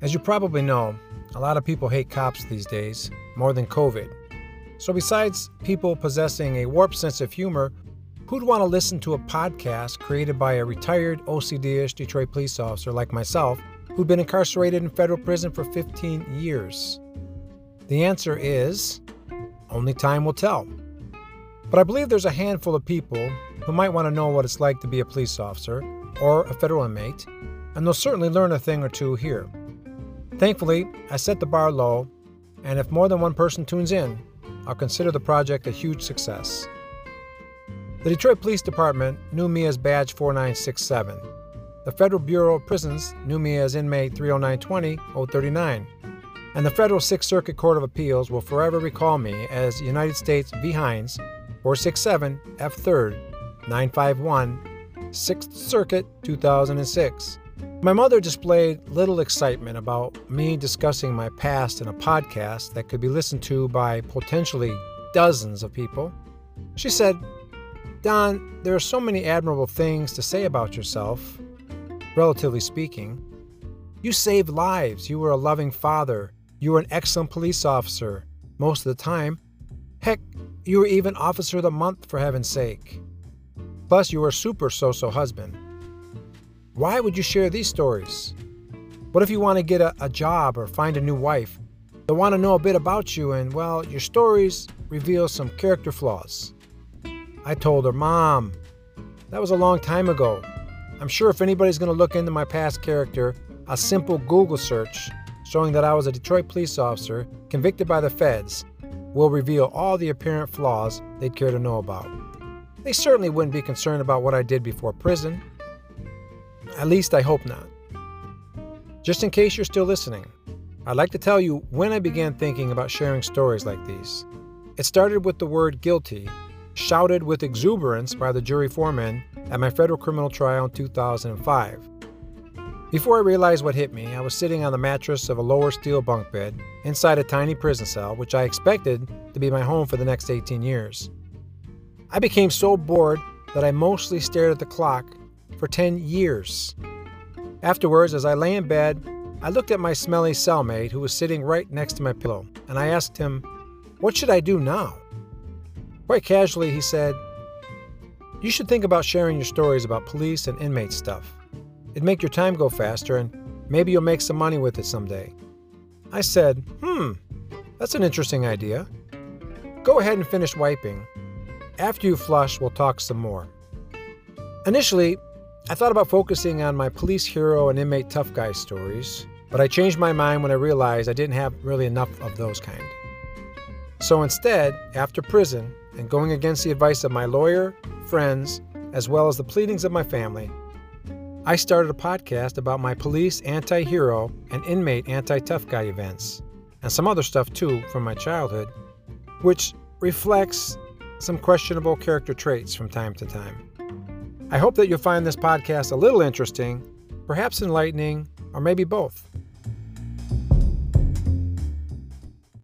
As you probably know, a lot of people hate cops these days, more than COVID. So, besides people possessing a warped sense of humor, who'd want to listen to a podcast created by a retired OCD ish Detroit police officer like myself who'd been incarcerated in federal prison for 15 years? The answer is only time will tell. But I believe there's a handful of people who might want to know what it's like to be a police officer or a federal inmate, and they'll certainly learn a thing or two here. Thankfully, I set the bar low, and if more than one person tunes in, I'll consider the project a huge success. The Detroit Police Department knew me as Badge 4967. The Federal Bureau of Prisons knew me as Inmate 30920 039. And the Federal Sixth Circuit Court of Appeals will forever recall me as United States v. Hynes 467 F 3rd 951 6th Circuit 2006. My mother displayed little excitement about me discussing my past in a podcast that could be listened to by potentially dozens of people. She said, Don, there are so many admirable things to say about yourself, relatively speaking. You saved lives, you were a loving father, you were an excellent police officer most of the time. Heck, you were even Officer of the Month, for heaven's sake. Plus, you were a super so so husband. Why would you share these stories? What if you want to get a, a job or find a new wife? They want to know a bit about you, and well, your stories reveal some character flaws. I told her, Mom, that was a long time ago. I'm sure if anybody's going to look into my past character, a simple Google search showing that I was a Detroit police officer convicted by the feds will reveal all the apparent flaws they'd care to know about. They certainly wouldn't be concerned about what I did before prison. At least I hope not. Just in case you're still listening, I'd like to tell you when I began thinking about sharing stories like these. It started with the word guilty, shouted with exuberance by the jury foreman at my federal criminal trial in 2005. Before I realized what hit me, I was sitting on the mattress of a lower steel bunk bed inside a tiny prison cell, which I expected to be my home for the next 18 years. I became so bored that I mostly stared at the clock for 10 years. Afterwards, as I lay in bed, I looked at my smelly cellmate who was sitting right next to my pillow, and I asked him, What should I do now? Quite casually, he said, You should think about sharing your stories about police and inmate stuff. It'd make your time go faster, and maybe you'll make some money with it someday. I said, Hmm, that's an interesting idea. Go ahead and finish wiping. After you flush, we'll talk some more. Initially, I thought about focusing on my police hero and inmate tough guy stories, but I changed my mind when I realized I didn't have really enough of those kind. So instead, after prison and going against the advice of my lawyer, friends, as well as the pleadings of my family, I started a podcast about my police anti hero and inmate anti tough guy events, and some other stuff too from my childhood, which reflects some questionable character traits from time to time. I hope that you'll find this podcast a little interesting, perhaps enlightening, or maybe both.